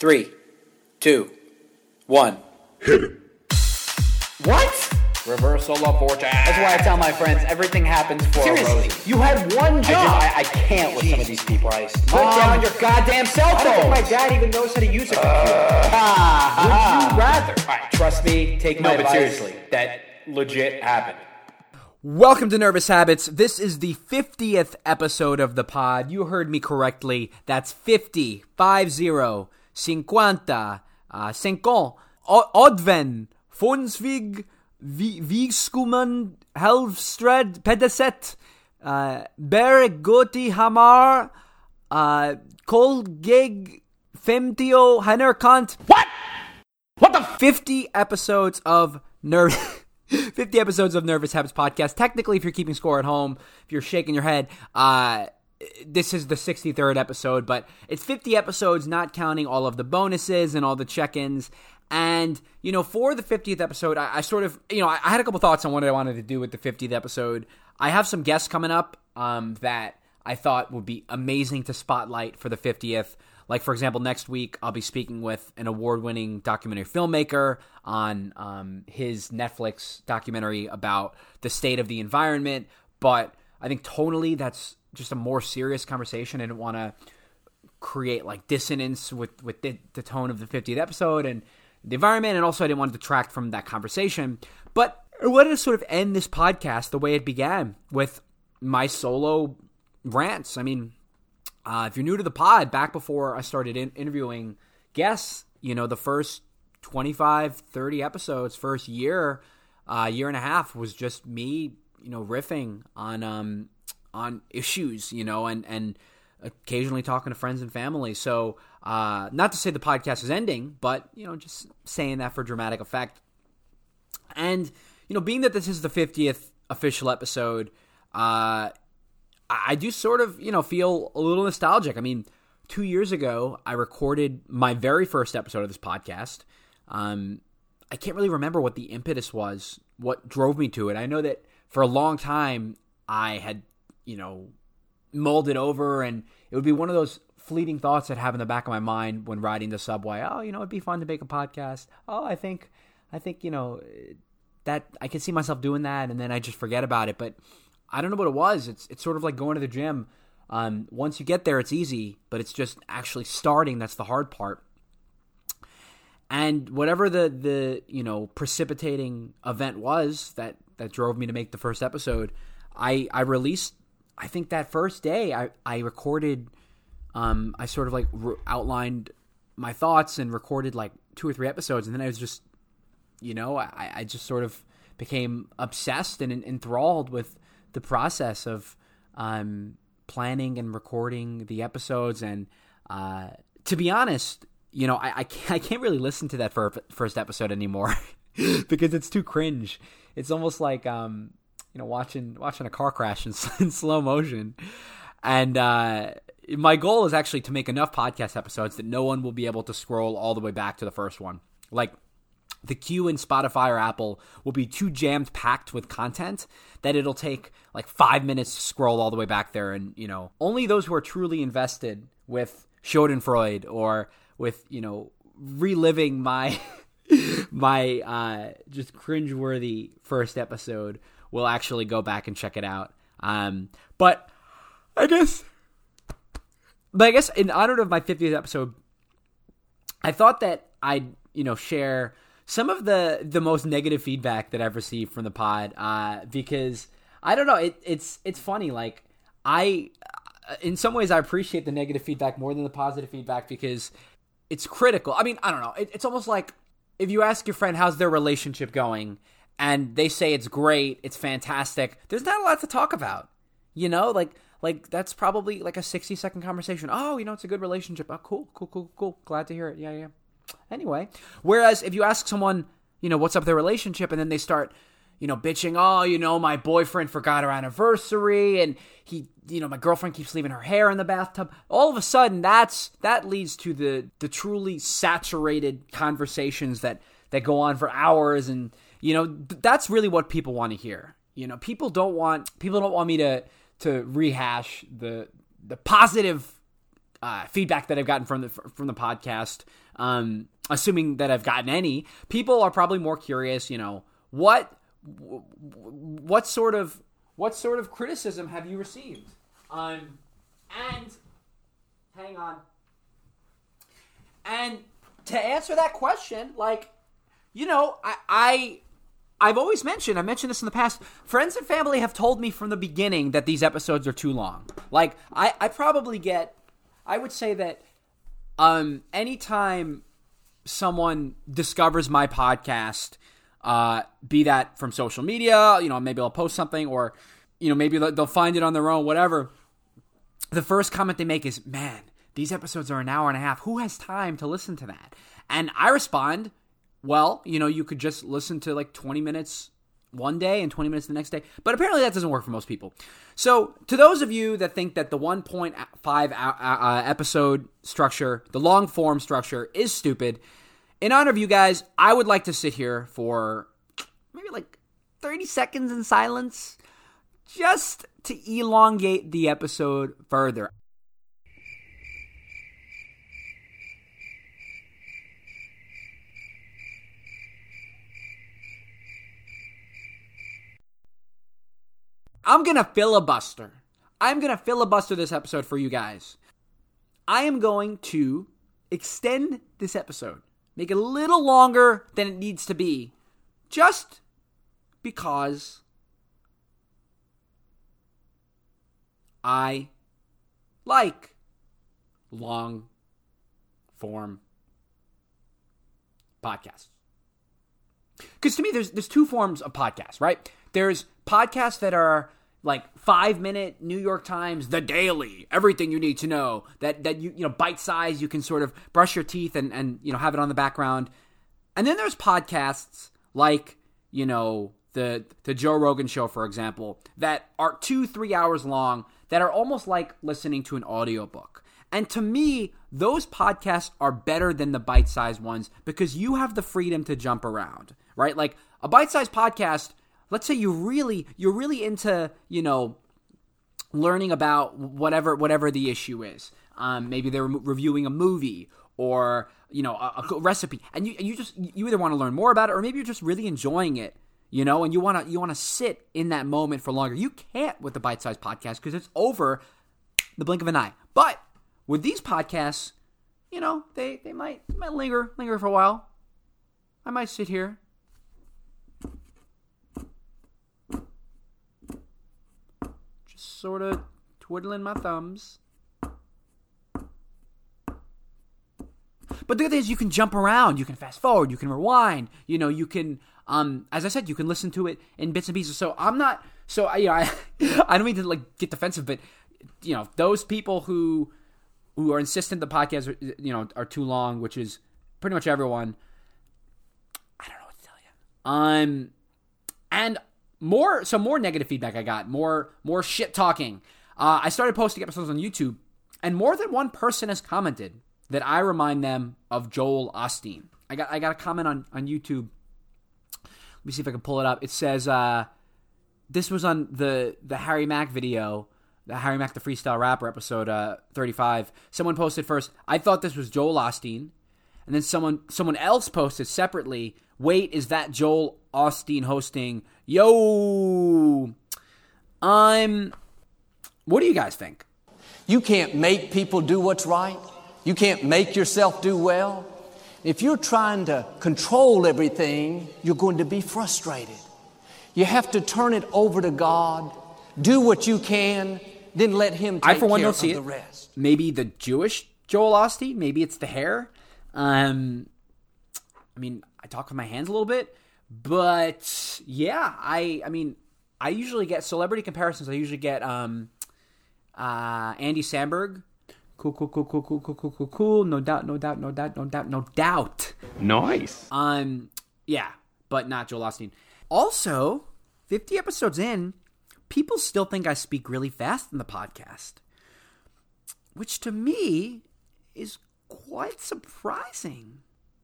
Three, two, one. Hit it. What? Reversal of fortune. That's why I tell my friends everything happens for a Seriously, reason. you had one I, just, job. I, I can't with some of these people. Christ. Put down your goddamn cell phone. I don't think my dad even knows how to use a computer. Ah, Would you rather? All right, trust me. Take No, my but advice. seriously, that legit happened. Welcome to Nervous Habits. This is the 50th episode of the pod. You heard me correctly. That's 50, 50, 50, uh, 50, O- Odven, Fonsvig, Vi- Helvstred, Pedeset, uh, Bergoti Hamar, uh, Kolgeg, Femtio, Hanerkant. What? What the? 50 episodes of Nervous. 50 episodes of Nervous Habits podcast. Technically, if you're keeping score at home, if you're shaking your head, uh, this is the 63rd episode, but it's 50 episodes, not counting all of the bonuses and all the check ins. And, you know, for the 50th episode, I, I sort of, you know, I, I had a couple thoughts on what I wanted to do with the 50th episode. I have some guests coming up um, that I thought would be amazing to spotlight for the 50th. Like, for example, next week I'll be speaking with an award winning documentary filmmaker on um, his Netflix documentary about the state of the environment. But I think tonally, that's just a more serious conversation. I didn't want to create like dissonance with, with the, the tone of the 50th episode and the environment. And also, I didn't want to detract from that conversation. But I wanted to sort of end this podcast the way it began with my solo rants. I mean, uh, if you're new to the pod, back before I started in- interviewing guests, you know, the first 25, 30 episodes, first year, uh, year and a half was just me, you know, riffing on um, on issues, you know, and and occasionally talking to friends and family. So, uh, not to say the podcast is ending, but you know, just saying that for dramatic effect. And you know, being that this is the 50th official episode, uh, I do sort of, you know, feel a little nostalgic. I mean, two years ago, I recorded my very first episode of this podcast. Um, I can't really remember what the impetus was, what drove me to it. I know that for a long time, I had, you know, mulled it over, and it would be one of those fleeting thoughts I'd have in the back of my mind when riding the subway. Oh, you know, it'd be fun to make a podcast. Oh, I think, I think, you know, that I could see myself doing that, and then I just forget about it. But I don't know what it was. It's it's sort of like going to the gym. Um, once you get there, it's easy, but it's just actually starting that's the hard part. And whatever the the you know precipitating event was that that drove me to make the first episode, I I released. I think that first day I I recorded. Um, I sort of like re- outlined my thoughts and recorded like two or three episodes, and then I was just, you know, I I just sort of became obsessed and enthralled with the process of um, planning and recording the episodes. And uh, to be honest, you know, I, I, can't, I can't really listen to that for first episode anymore because it's too cringe. It's almost like um, you know watching watching a car crash in, in slow motion. And uh, my goal is actually to make enough podcast episodes that no one will be able to scroll all the way back to the first one. Like the queue in Spotify or Apple will be too jammed packed with content that it'll take like five minutes to scroll all the way back there. And, you know, only those who are truly invested with Schadenfreude or with, you know, reliving my, my, uh, just cringeworthy first episode We'll actually go back and check it out. Um, but I guess, but I guess in honor of my 50th episode, I thought that I'd, you know, share some of the the most negative feedback that I've received from the pod uh, because I don't know it, it's it's funny like I in some ways I appreciate the negative feedback more than the positive feedback because it's critical. I mean I don't know it, it's almost like if you ask your friend how's their relationship going? And they say it's great it's fantastic there's not a lot to talk about. You know like like that's probably like a 60 second conversation. Oh you know it's a good relationship. Oh cool cool cool cool. Glad to hear it. Yeah yeah. Anyway, whereas if you ask someone, you know, what's up their relationship, and then they start, you know, bitching, oh, you know, my boyfriend forgot our anniversary, and he, you know, my girlfriend keeps leaving her hair in the bathtub. All of a sudden, that's that leads to the the truly saturated conversations that that go on for hours, and you know, that's really what people want to hear. You know, people don't want people don't want me to to rehash the the positive uh, feedback that I've gotten from the from the podcast, um, assuming that I've gotten any, people are probably more curious. You know, what what sort of what sort of criticism have you received? Um, and hang on. And to answer that question, like, you know, I, I I've always mentioned, I mentioned this in the past, friends and family have told me from the beginning that these episodes are too long. Like, I, I probably get I would say that um anytime someone discovers my podcast, uh, be that from social media, you know, maybe I'll post something or, you know, maybe they'll find it on their own, whatever. The first comment they make is, man, these episodes are an hour and a half. Who has time to listen to that? And I respond, well, you know, you could just listen to like 20 minutes one day and 20 minutes the next day. But apparently that doesn't work for most people. So, to those of you that think that the 1.5 uh, uh, episode structure, the long form structure, is stupid, in honor of you guys, I would like to sit here for maybe like 30 seconds in silence just to elongate the episode further. I'm going to filibuster. I'm going to filibuster this episode for you guys. I am going to extend this episode, make it a little longer than it needs to be, just because I like long form podcasts. Because to me, there's there's two forms of podcasts, right? There's podcasts that are like five minute New York Times, the daily, everything you need to know. That that you you know bite size, you can sort of brush your teeth and and you know have it on the background. And then there's podcasts like you know the the Joe Rogan show, for example, that are two three hours long, that are almost like listening to an audiobook. And to me, those podcasts are better than the bite sized ones because you have the freedom to jump around, right? Like a bite sized podcast let's say you really you're really into you know learning about whatever whatever the issue is. Um, maybe they're reviewing a movie or you know a, a recipe, and you you just you either want to learn more about it or maybe you're just really enjoying it. You know, and you want to you want to sit in that moment for longer. You can't with the bite sized podcast because it's over the blink of an eye. But with these podcasts, you know, they they might they might linger linger for a while. I might sit here sort of twiddling my thumbs. But the good thing is you can jump around, you can fast forward, you can rewind, you know, you can um as I said, you can listen to it in bits and pieces. So I'm not so I you know, I I don't mean to like get defensive, but you know, those people who who are insistent the podcast are, you know are too long, which is pretty much everyone. I don't know what to tell you. Um and more so more negative feedback I got, more more shit talking. Uh, I started posting episodes on YouTube, and more than one person has commented that I remind them of Joel Osteen. I got I got a comment on on YouTube. Let me see if I can pull it up. It says uh, this was on the the Harry Mack video, the Harry Mack the freestyle rapper episode uh, 35. Someone posted first, I thought this was Joel Osteen, and then someone someone else posted separately, wait, is that Joel Osteen hosting Yo, I'm. What do you guys think? You can't make people do what's right. You can't make yourself do well. If you're trying to control everything, you're going to be frustrated. You have to turn it over to God, do what you can, then let Him take I, for one, care don't of see the it. rest. Maybe the Jewish Joel Osteen. Maybe it's the hair. Um, I mean, I talk with my hands a little bit. But yeah, I I mean, I usually get celebrity comparisons. I usually get um, uh, Andy Samberg. Cool, cool, cool, cool, cool, cool, cool, cool, cool. No doubt, no doubt, no doubt, no doubt, no doubt. Nice. Um, yeah, but not Joel Osteen. Also, fifty episodes in, people still think I speak really fast in the podcast, which to me is quite surprising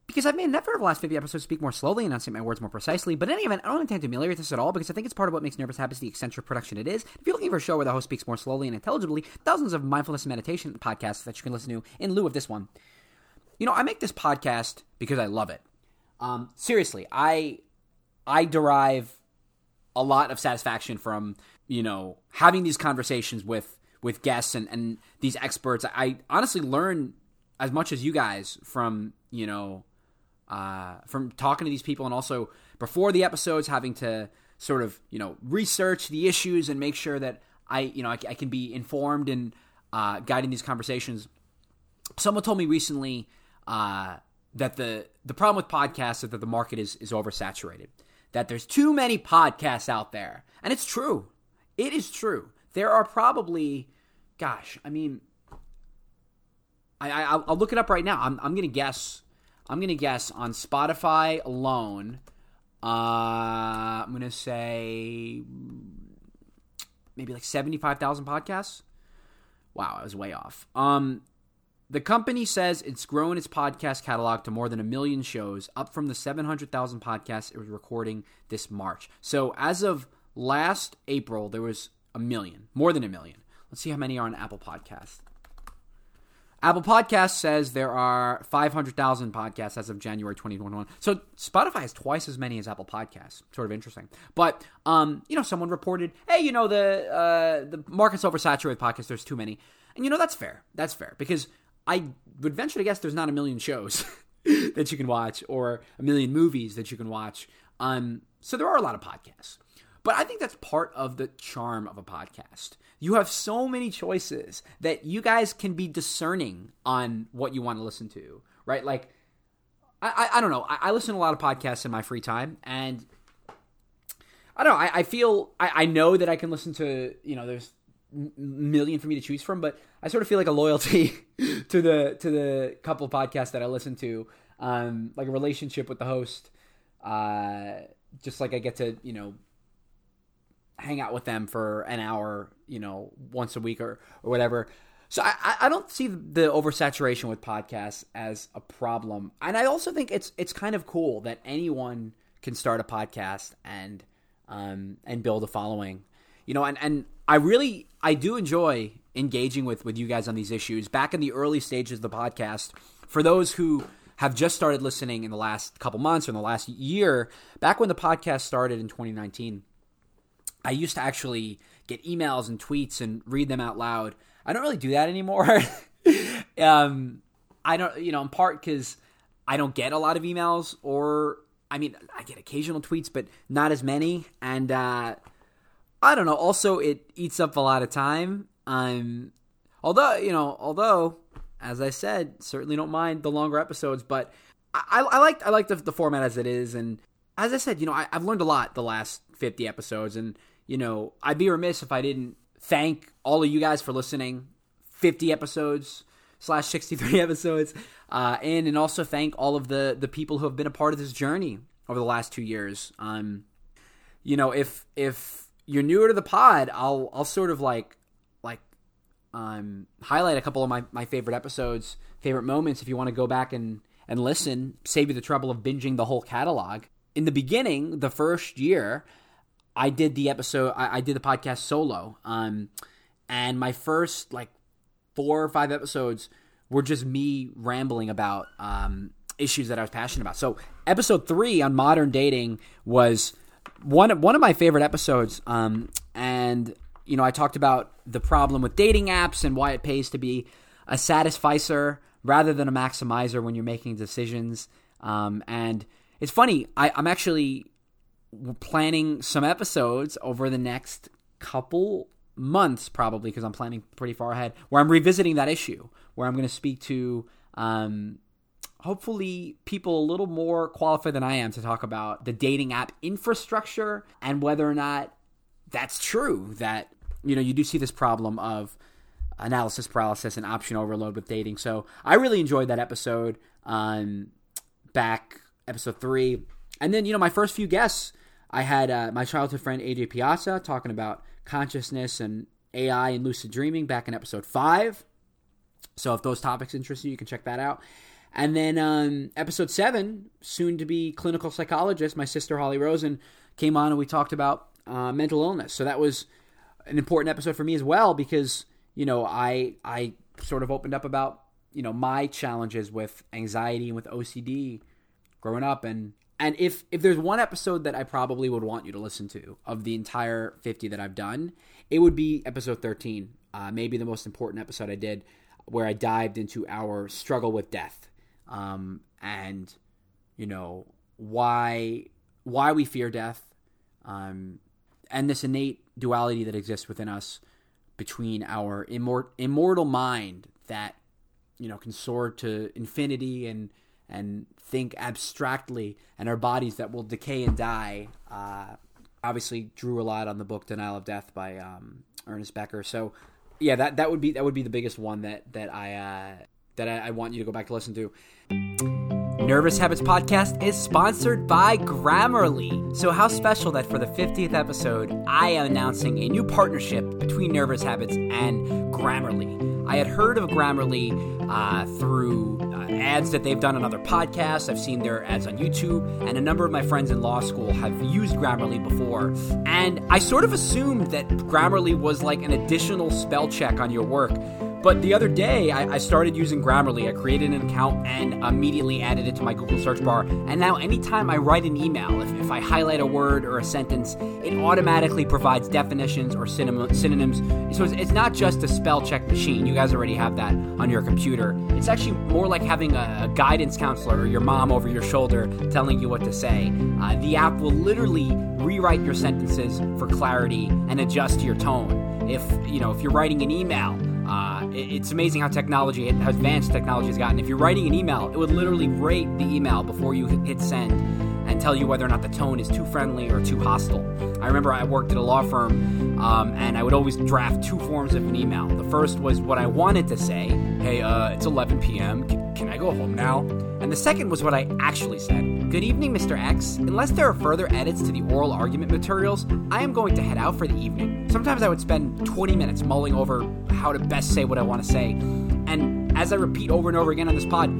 because I've made an effort over the last 50 episodes to speak more slowly and enunciate my words more precisely. But in any event, I don't intend to ameliorate this at all because I think it's part of what makes Nervous Habits the eccentric production it is. If you're looking for a show where the host speaks more slowly and intelligibly, thousands of mindfulness and meditation podcasts that you can listen to in lieu of this one. You know, I make this podcast because I love it. Um, seriously, I I derive a lot of satisfaction from you know having these conversations with with guests and, and these experts. I honestly learn as much as you guys from you know uh, from talking to these people and also before the episodes having to sort of you know research the issues and make sure that I you know I, I can be informed and uh, guiding these conversations. Someone told me recently uh, that the the problem with podcasts is that the market is is oversaturated. That there's too many podcasts out there, and it's true. It is true. There are probably, gosh, I mean, I, I I'll look it up right now. I'm I'm gonna guess. I'm gonna guess on Spotify alone. Uh, I'm gonna say maybe like seventy five thousand podcasts. Wow, I was way off. Um, the company says it's grown its podcast catalog to more than a million shows, up from the 700,000 podcasts it was recording this March. So as of last April, there was a million, more than a million. Let's see how many are on Apple Podcasts. Apple Podcasts says there are 500,000 podcasts as of January 2021. So Spotify has twice as many as Apple Podcasts. Sort of interesting. But um, you know, someone reported, "Hey, you know, the uh, the market's oversaturated with podcasts. There's too many." And you know, that's fair. That's fair because I would venture to guess there's not a million shows that you can watch or a million movies that you can watch. Um, so there are a lot of podcasts. But I think that's part of the charm of a podcast. You have so many choices that you guys can be discerning on what you want to listen to, right? Like, I, I, I don't know. I, I, listen to a lot of podcasts in my free time, and I don't know. I, I feel I, I know that I can listen to you know there's million for me to choose from, but I sort of feel like a loyalty to the to the couple podcasts that I listen to, um, like a relationship with the host. Uh, just like I get to you know hang out with them for an hour, you know, once a week or or whatever. So I, I don't see the oversaturation with podcasts as a problem, and I also think it's it's kind of cool that anyone can start a podcast and um, and build a following you know, and, and I really I do enjoy engaging with with you guys on these issues. Back in the early stages of the podcast, for those who have just started listening in the last couple months or in the last year, back when the podcast started in 2019, I used to actually get emails and tweets and read them out loud. I don't really do that anymore. um, I don't, you know, in part because I don't get a lot of emails, or I mean, I get occasional tweets, but not as many, and uh, I don't know. Also, it eats up a lot of time. Um, although you know, although as I said, certainly don't mind the longer episodes, but I, I like I like the, the, format as it is, and as I said, you know, I, I've learned a lot the last fifty episodes, and you know, I'd be remiss if I didn't thank all of you guys for listening. Fifty episodes slash sixty three episodes, uh, and and also thank all of the the people who have been a part of this journey over the last two years. Um, you know, if if you're newer to the pod, I'll I'll sort of like like um, highlight a couple of my, my favorite episodes, favorite moments. If you want to go back and and listen, save you the trouble of binging the whole catalog. In the beginning, the first year, I did the episode. I, I did the podcast solo, um, and my first like four or five episodes were just me rambling about um, issues that I was passionate about. So, episode three on modern dating was one one of my favorite episodes. Um, and you know, I talked about the problem with dating apps and why it pays to be a satisficer rather than a maximizer when you're making decisions. Um, and it's funny, I, I'm actually planning some episodes over the next couple months, probably because I'm planning pretty far ahead, where I'm revisiting that issue, where I'm going to speak to um, hopefully people a little more qualified than I am to talk about the dating app infrastructure and whether or not that's true that you know you do see this problem of analysis paralysis and option overload with dating. So I really enjoyed that episode um, back episode three, and then you know my first few guests I had uh, my childhood friend AJ Piazza talking about consciousness and AI and lucid dreaming back in episode five. So if those topics interest you, you can check that out. And then um, episode seven, soon to be clinical psychologist, my sister Holly Rosen came on and we talked about uh, mental illness. So that was an important episode for me as well because you know I I sort of opened up about you know my challenges with anxiety and with OCD growing up and and if if there's one episode that I probably would want you to listen to of the entire 50 that I've done, it would be episode 13. Uh, maybe the most important episode I did, where I dived into our struggle with death, um, and you know why why we fear death, um, and this innate duality that exists within us between our immort- immortal mind that you know can soar to infinity and and think abstractly, and our bodies that will decay and die. Uh, obviously, drew a lot on the book "Denial of Death" by um, Ernest Becker. So, yeah, that that would be that would be the biggest one that that I uh, that I, I want you to go back to listen to. Nervous Habits Podcast is sponsored by Grammarly. So, how special that for the 50th episode, I am announcing a new partnership between Nervous Habits and Grammarly. I had heard of Grammarly uh, through uh, ads that they've done on other podcasts. I've seen their ads on YouTube, and a number of my friends in law school have used Grammarly before. And I sort of assumed that Grammarly was like an additional spell check on your work. But the other day, I, I, started using Grammarly. I created an account and immediately added it to my Google search bar. And now, anytime I write an email, if, if I highlight a word or a sentence, it automatically provides definitions or synonyms. So it's, it's, not just a spell check machine. You guys already have that on your computer. It's actually more like having a, a guidance counselor or your mom over your shoulder telling you what to say. Uh, the app will literally rewrite your sentences for clarity and adjust your tone. If you know if you're writing an email uh, it's amazing how technology, how advanced technology has gotten. If you're writing an email, it would literally rate the email before you hit send and tell you whether or not the tone is too friendly or too hostile. I remember I worked at a law firm um, and I would always draft two forms of an email. The first was what I wanted to say Hey, uh, it's 11 p.m. Can I go home now? And the second was what I actually said Good evening, Mr. X. Unless there are further edits to the oral argument materials, I am going to head out for the evening. Sometimes I would spend 20 minutes mulling over how to best say what I want to say. And as I repeat over and over again on this pod,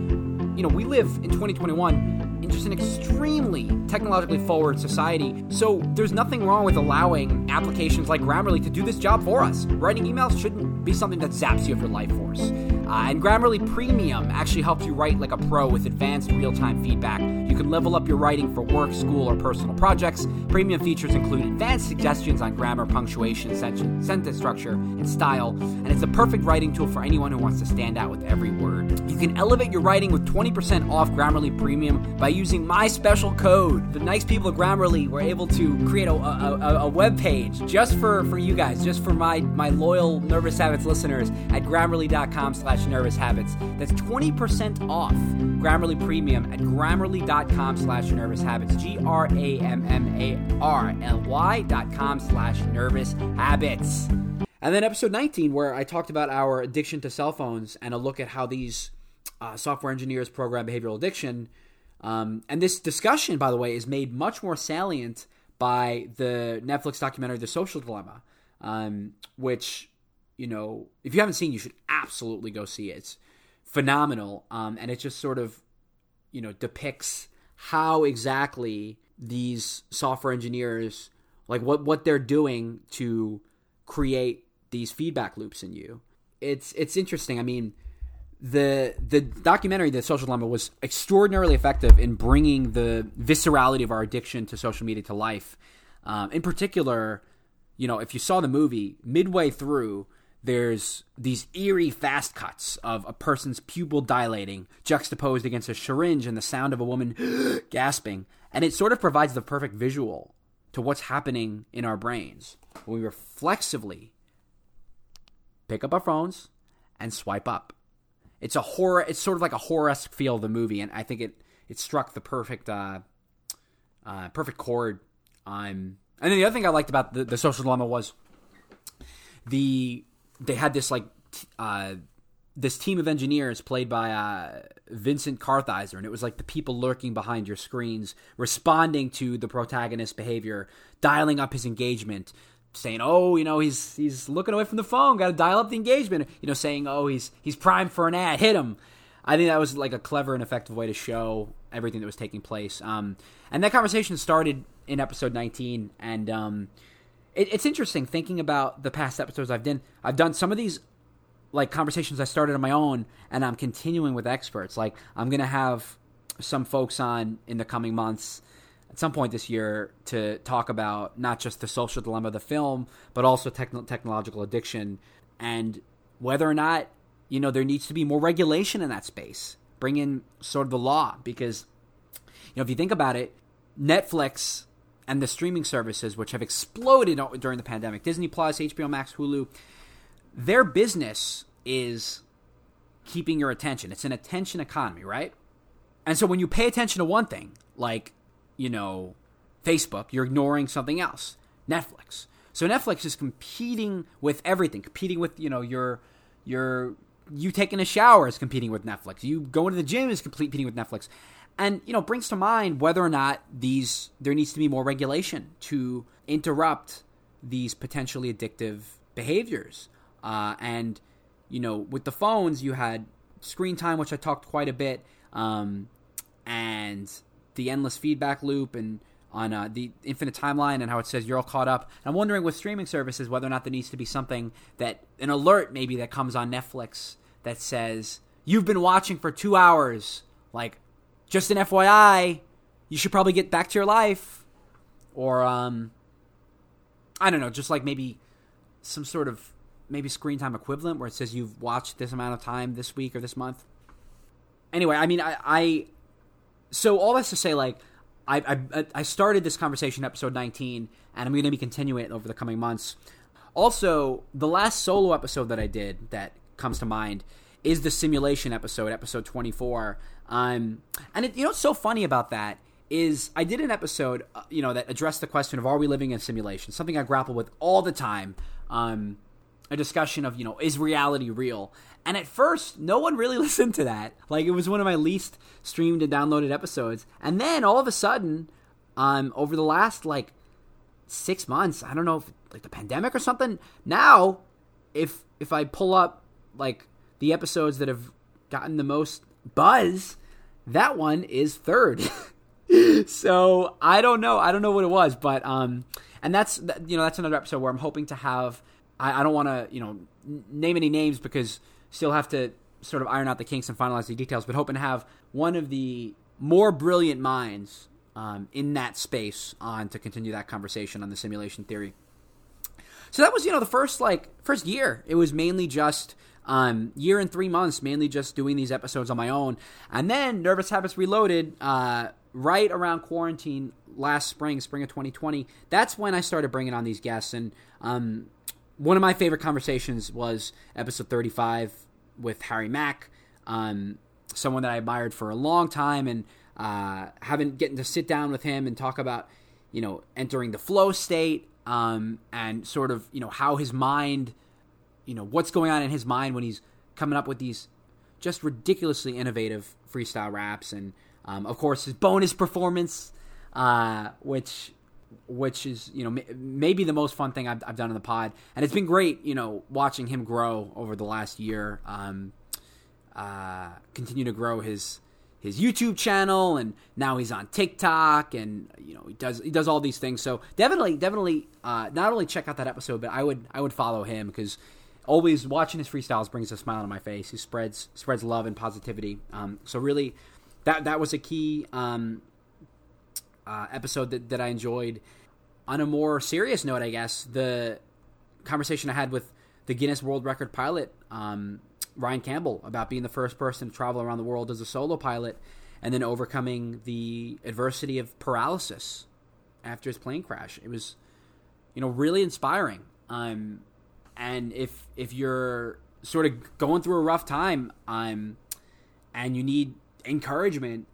you know, we live in 2021 in just an extremely technologically forward society. So there's nothing wrong with allowing applications like Grammarly to do this job for us. Writing emails shouldn't be something that zaps you of your life force. Uh, and Grammarly Premium actually helps you write like a pro with advanced real time feedback. You can level up your writing for work, school, or personal projects. Premium features include advanced suggestions on grammar, punctuation, sentence structure, and style. And it's a perfect writing tool for anyone who wants to stand out with every word. You can elevate your writing with 20% off Grammarly Premium by using my special code. The nice people at Grammarly were able to create a, a, a, a web page just for, for you guys, just for my, my loyal Nervous Habits listeners at grammarly.com slash slash nervous habits. That's 20% off Grammarly Premium at grammarly.com slash nervous habits. G R A M M A R L Y dot com slash nervous habits. And then episode 19, where I talked about our addiction to cell phones and a look at how these uh, software engineers program behavioral addiction. Um, and this discussion, by the way, is made much more salient by the Netflix documentary The Social Dilemma, um, which you know, if you haven't seen, you should absolutely go see it. It's phenomenal, um, and it just sort of, you know, depicts how exactly these software engineers, like what what they're doing to create these feedback loops in you. It's it's interesting. I mean, the the documentary, The Social Dilemma, was extraordinarily effective in bringing the viscerality of our addiction to social media to life. Um, in particular, you know, if you saw the movie midway through, there's these eerie fast cuts of a person's pupil dilating, juxtaposed against a syringe and the sound of a woman gasping. And it sort of provides the perfect visual to what's happening in our brains when we reflexively pick up our phones and swipe up. It's a horror. It's sort of like a horror-esque feel of the movie, and I think it it struck the perfect uh, uh, perfect chord. Um, and then the other thing I liked about the, the social dilemma was the they had this like t- uh, this team of engineers played by uh, Vincent Kartheiser, and it was like the people lurking behind your screens, responding to the protagonist's behavior, dialing up his engagement, saying, "Oh, you know, he's he's looking away from the phone. Got to dial up the engagement." You know, saying, "Oh, he's he's primed for an ad. Hit him." I think that was like a clever and effective way to show everything that was taking place. Um, and that conversation started in episode 19, and um, it, it's interesting thinking about the past episodes I've done. I've done some of these like conversations I started on my own, and I'm continuing with experts. Like I'm gonna have some folks on in the coming months at some point this year to talk about not just the social dilemma of the film, but also techno- technological addiction and whether or not you know there needs to be more regulation in that space. Bring in sort of the law because you know if you think about it, Netflix and the streaming services which have exploded during the pandemic, Disney Plus, HBO Max, Hulu, their business is keeping your attention. It's an attention economy, right? And so when you pay attention to one thing, like, you know, Facebook, you're ignoring something else. Netflix. So Netflix is competing with everything, competing with, you know, your your you taking a shower is competing with Netflix. You going to the gym is competing with Netflix. And, you know, brings to mind whether or not these there needs to be more regulation to interrupt these potentially addictive behaviors. Uh, and you know, with the phones, you had screen time, which I talked quite a bit, um, and the endless feedback loop, and on uh, the infinite timeline, and how it says you're all caught up. And I'm wondering with streaming services whether or not there needs to be something that an alert maybe that comes on Netflix that says you've been watching for two hours, like just an FYI, you should probably get back to your life, or um, I don't know, just like maybe some sort of maybe screen time equivalent where it says you've watched this amount of time this week or this month. Anyway, I mean, I, I so all that's to say, like, I, I, I started this conversation episode 19, and I'm going to be continuing it over the coming months. Also, the last solo episode that I did that comes to mind is the simulation episode, episode 24. Um, and it, you know what's so funny about that is I did an episode, uh, you know, that addressed the question of are we living in simulation? Something I grapple with all the time. Um, a discussion of you know is reality real and at first no one really listened to that like it was one of my least streamed and downloaded episodes and then all of a sudden um over the last like six months i don't know if like the pandemic or something now if if i pull up like the episodes that have gotten the most buzz that one is third so i don't know i don't know what it was but um and that's you know that's another episode where i'm hoping to have I, I don't want to, you know, name any names because still have to sort of iron out the kinks and finalize the details, but hoping to have one of the more brilliant minds um, in that space on to continue that conversation on the simulation theory. So that was, you know, the first like first year. It was mainly just um, year and three months, mainly just doing these episodes on my own, and then Nervous Habits Reloaded. Uh, right around quarantine last spring, spring of 2020, that's when I started bringing on these guests. And um, one of my favorite conversations was episode 35 with Harry Mack, um, someone that I admired for a long time, and uh, having getting to sit down with him and talk about, you know, entering the flow state um, and sort of, you know, how his mind, you know, what's going on in his mind when he's coming up with these just ridiculously innovative freestyle raps, and um, of course his bonus performance, uh, which which is you know maybe the most fun thing I've, I've, done in the pod, and it's been great you know watching him grow over the last year. Um, uh, continue to grow his his YouTube channel, and now he's on TikTok, and you know he does he does all these things. So definitely, definitely, uh, not only check out that episode, but I would I would follow him because always watching his freestyles brings a smile on my face. He spreads spreads love and positivity. Um, so really, that that was a key um, uh, episode that, that I enjoyed. On a more serious note, I guess, the conversation I had with the Guinness World Record pilot, um, Ryan Campbell, about being the first person to travel around the world as a solo pilot and then overcoming the adversity of paralysis after his plane crash. It was, you know, really inspiring. Um, and if if you're sort of going through a rough time, um, and you need encouragement,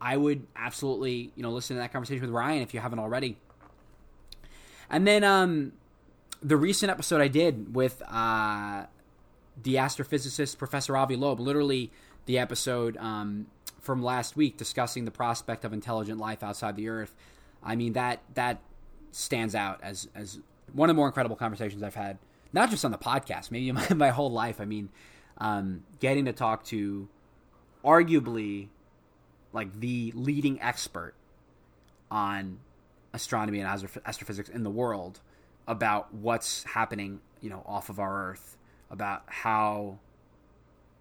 I would absolutely, you know, listen to that conversation with Ryan if you haven't already. And then um, the recent episode I did with uh, the astrophysicist Professor Avi Loeb, literally the episode um, from last week discussing the prospect of intelligent life outside the Earth. I mean that that stands out as as one of the more incredible conversations I've had, not just on the podcast, maybe my, my whole life. I mean, um, getting to talk to arguably like the leading expert on astronomy and astrophysics in the world about what's happening, you know, off of our Earth, about how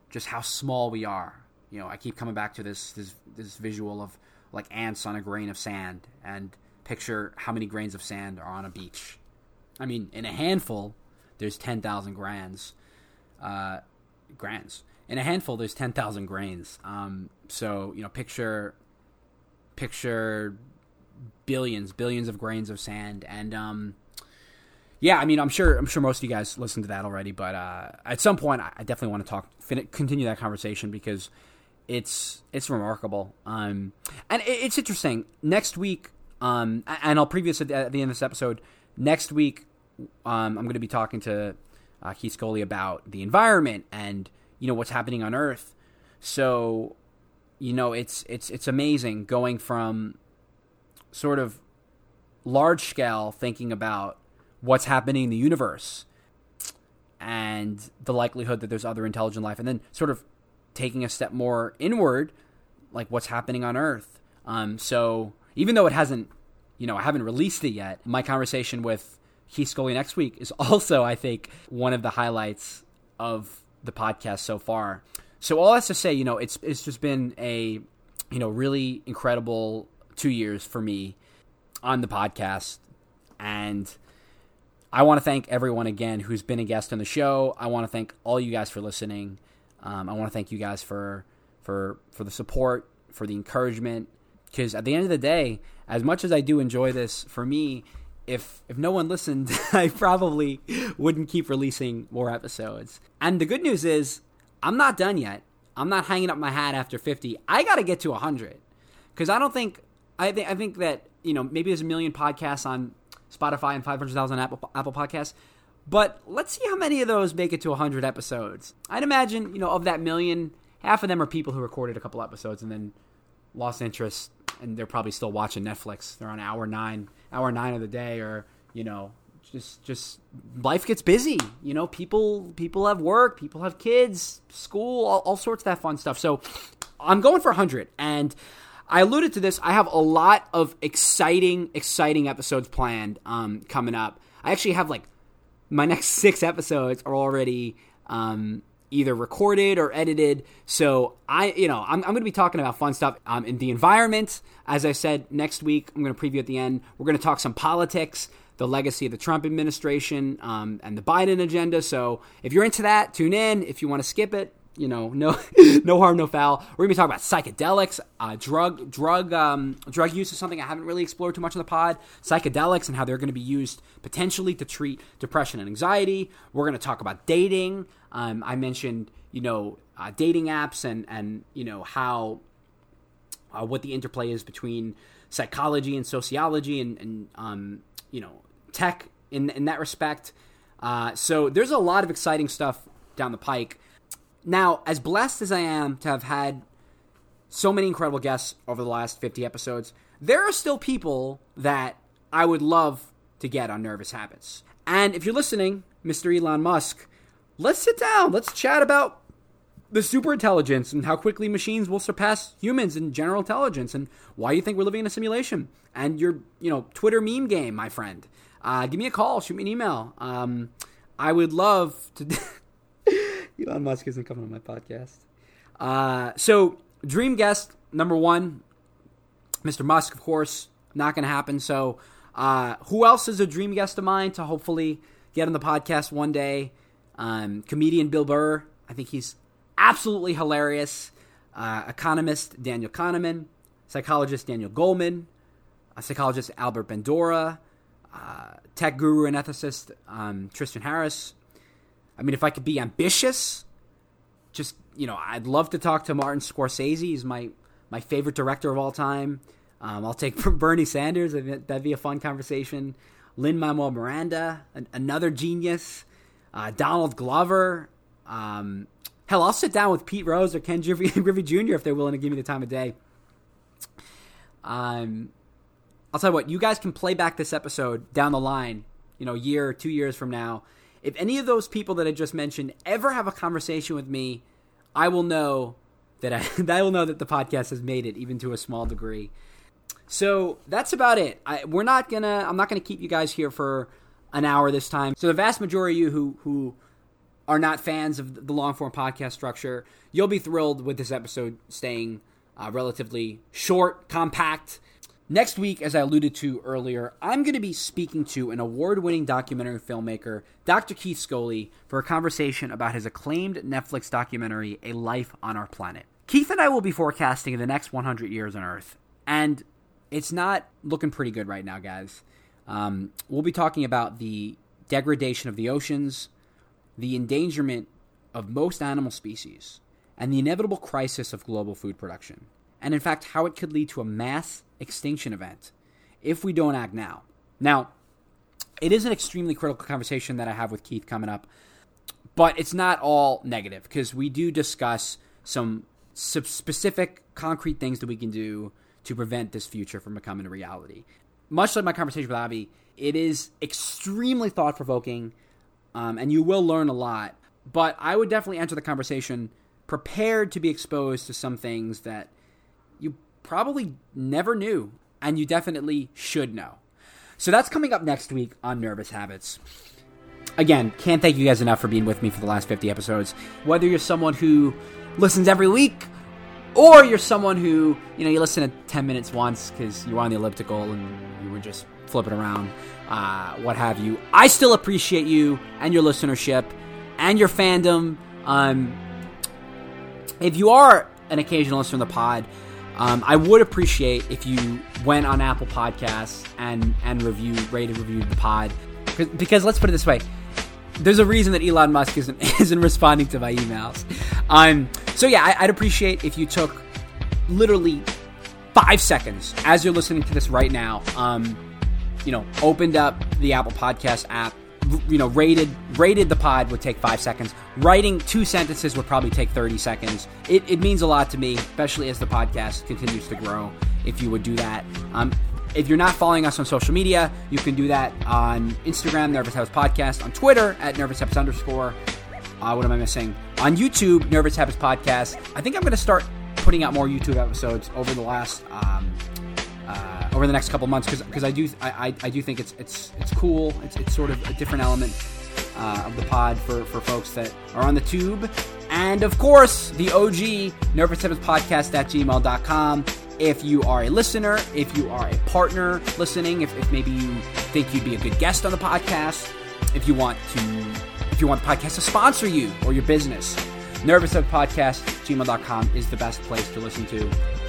just how small we are. You know, I keep coming back to this this this visual of like ants on a grain of sand and picture how many grains of sand are on a beach. I mean, in a handful, there's 10,000 grains. Uh, grains. In a handful, there's 10,000 grains. Um, so, you know, picture picture billions, billions of grains of sand and um, yeah, I mean, I'm sure I'm sure most of you guys listened to that already, but uh, at some point, I definitely want to talk, fin- continue that conversation because it's it's remarkable. Um, and it, it's interesting. Next week, um, and I'll previous the, at the end of this episode. Next week, um, I'm going to be talking to uh, Keith Scully about the environment and you know what's happening on Earth. So, you know, it's it's it's amazing going from sort of large scale thinking about what's happening in the universe and the likelihood that there's other intelligent life, and then sort of taking a step more inward, like what's happening on Earth. Um, so even though it hasn't, you know, I haven't released it yet, my conversation with Keith Scully next week is also, I think, one of the highlights of the podcast so far. So all that's to say, you know, it's it's just been a, you know, really incredible two years for me on the podcast, and I want to thank everyone again who's been a guest on the show. I want to thank all you guys for listening. Um, I want to thank you guys for for for the support, for the encouragement. Because at the end of the day, as much as I do enjoy this, for me, if if no one listened, I probably wouldn't keep releasing more episodes. And the good news is, I'm not done yet. I'm not hanging up my hat after 50. I got to get to 100 because I don't think I think I think that you know maybe there's a million podcasts on Spotify and 500,000 Apple Apple Podcasts. But let's see how many of those make it to 100 episodes. I'd imagine, you know, of that million, half of them are people who recorded a couple episodes and then lost interest, and they're probably still watching Netflix. They're on hour nine, hour nine of the day, or you know, just just life gets busy. You know, people people have work, people have kids, school, all, all sorts of that fun stuff. So I'm going for 100, and I alluded to this. I have a lot of exciting, exciting episodes planned um, coming up. I actually have like my next six episodes are already um, either recorded or edited. So I, you know, I'm, I'm going to be talking about fun stuff um, in the environment. As I said, next week I'm going to preview at the end. We're going to talk some politics, the legacy of the Trump administration, um, and the Biden agenda. So if you're into that, tune in. If you want to skip it, you know, no, no harm, no foul. We're gonna be talking about psychedelics, uh, drug, drug, um, drug use is something I haven't really explored too much in the pod. Psychedelics and how they're to be used potentially to treat depression and anxiety. We're to talk about dating. Um, I mentioned, you know, uh, dating apps and and you know how uh, what the interplay is between psychology and sociology and and um, you know tech in in that respect. Uh, so there's a lot of exciting stuff down the pike. Now, as blessed as I am to have had so many incredible guests over the last 50 episodes, there are still people that I would love to get on Nervous Habits. And if you're listening, Mr. Elon Musk, let's sit down. Let's chat about the superintelligence and how quickly machines will surpass humans in general intelligence and why you think we're living in a simulation and your, you know, Twitter meme game, my friend. Uh, give me a call, shoot me an email. Um, I would love to. Elon Musk isn't coming on my podcast. Uh, so, dream guest number one, Mr. Musk, of course, not going to happen. So, uh, who else is a dream guest of mine to hopefully get on the podcast one day? Um, comedian Bill Burr. I think he's absolutely hilarious. Uh, economist Daniel Kahneman, psychologist Daniel Goleman, a psychologist Albert Bandura, uh, tech guru and ethicist um, Tristan Harris. I mean, if I could be ambitious, just you know, I'd love to talk to Martin Scorsese. He's my my favorite director of all time. Um, I'll take Bernie Sanders. That'd be a fun conversation. Lin Manuel Miranda, an, another genius. Uh, Donald Glover. Um, hell, I'll sit down with Pete Rose or Ken Griffey, Jr. if they're willing to give me the time of day. Um, I'll tell you what, you guys can play back this episode down the line, you know, year, or two years from now. If any of those people that I just mentioned ever have a conversation with me, I will know that I that I will know that the podcast has made it even to a small degree. So that's about it. I, we're not gonna. I'm not gonna keep you guys here for an hour this time. So the vast majority of you who who are not fans of the long form podcast structure, you'll be thrilled with this episode staying uh, relatively short, compact. Next week, as I alluded to earlier, I'm going to be speaking to an award winning documentary filmmaker, Dr. Keith Scholey, for a conversation about his acclaimed Netflix documentary, A Life on Our Planet. Keith and I will be forecasting the next 100 years on Earth, and it's not looking pretty good right now, guys. Um, we'll be talking about the degradation of the oceans, the endangerment of most animal species, and the inevitable crisis of global food production, and in fact, how it could lead to a mass extinction event if we don't act now. Now, it is an extremely critical conversation that I have with Keith coming up, but it's not all negative because we do discuss some specific, concrete things that we can do to prevent this future from becoming a reality. Much like my conversation with Avi, it is extremely thought provoking, um, and you will learn a lot. But I would definitely enter the conversation prepared to be exposed to some things that you probably never knew, and you definitely should know. So that's coming up next week on Nervous Habits. Again, can't thank you guys enough for being with me for the last 50 episodes. Whether you're someone who listens every week or you're someone who you know you listen to 10 minutes once because you're on the elliptical and you were just flipping around uh, what have you i still appreciate you and your listenership and your fandom um, if you are an occasional listener to the pod um, i would appreciate if you went on apple podcasts and and reviewed rated reviewed the pod because, let's put it this way there's a reason that Elon Musk isn't isn't responding to my emails. Um, so yeah, I, would appreciate if you took literally five seconds as you're listening to this right now. Um, you know, opened up the Apple Podcast app. You know, rated rated the pod would take five seconds. Writing two sentences would probably take thirty seconds. It, it means a lot to me, especially as the podcast continues to grow. If you would do that, um, if you're not following us on social media, you can do that on Instagram, Nervous Habits Podcast, on Twitter at Nervous Habits underscore. Uh, what am I missing? On YouTube, Nervous Habits Podcast. I think I'm going to start putting out more YouTube episodes over the last um, uh, over the next couple months because I do I, I, do think it's it's it's cool. It's, it's sort of a different element uh, of the pod for, for folks that are on the tube. And of course, the OG Nervous Habits Podcast at gmail.com if you are a listener, if you are a partner listening, if, if maybe you think you'd be a good guest on the podcast, if you want to if you want the podcast to sponsor you or your business, nervous of podcast gmail.com is the best place to listen to.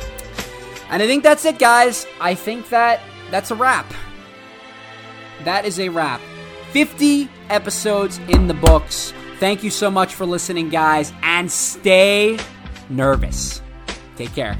And I think that's it, guys. I think that that's a wrap. That is a wrap. 50 episodes in the books. Thank you so much for listening, guys, and stay nervous. Take care.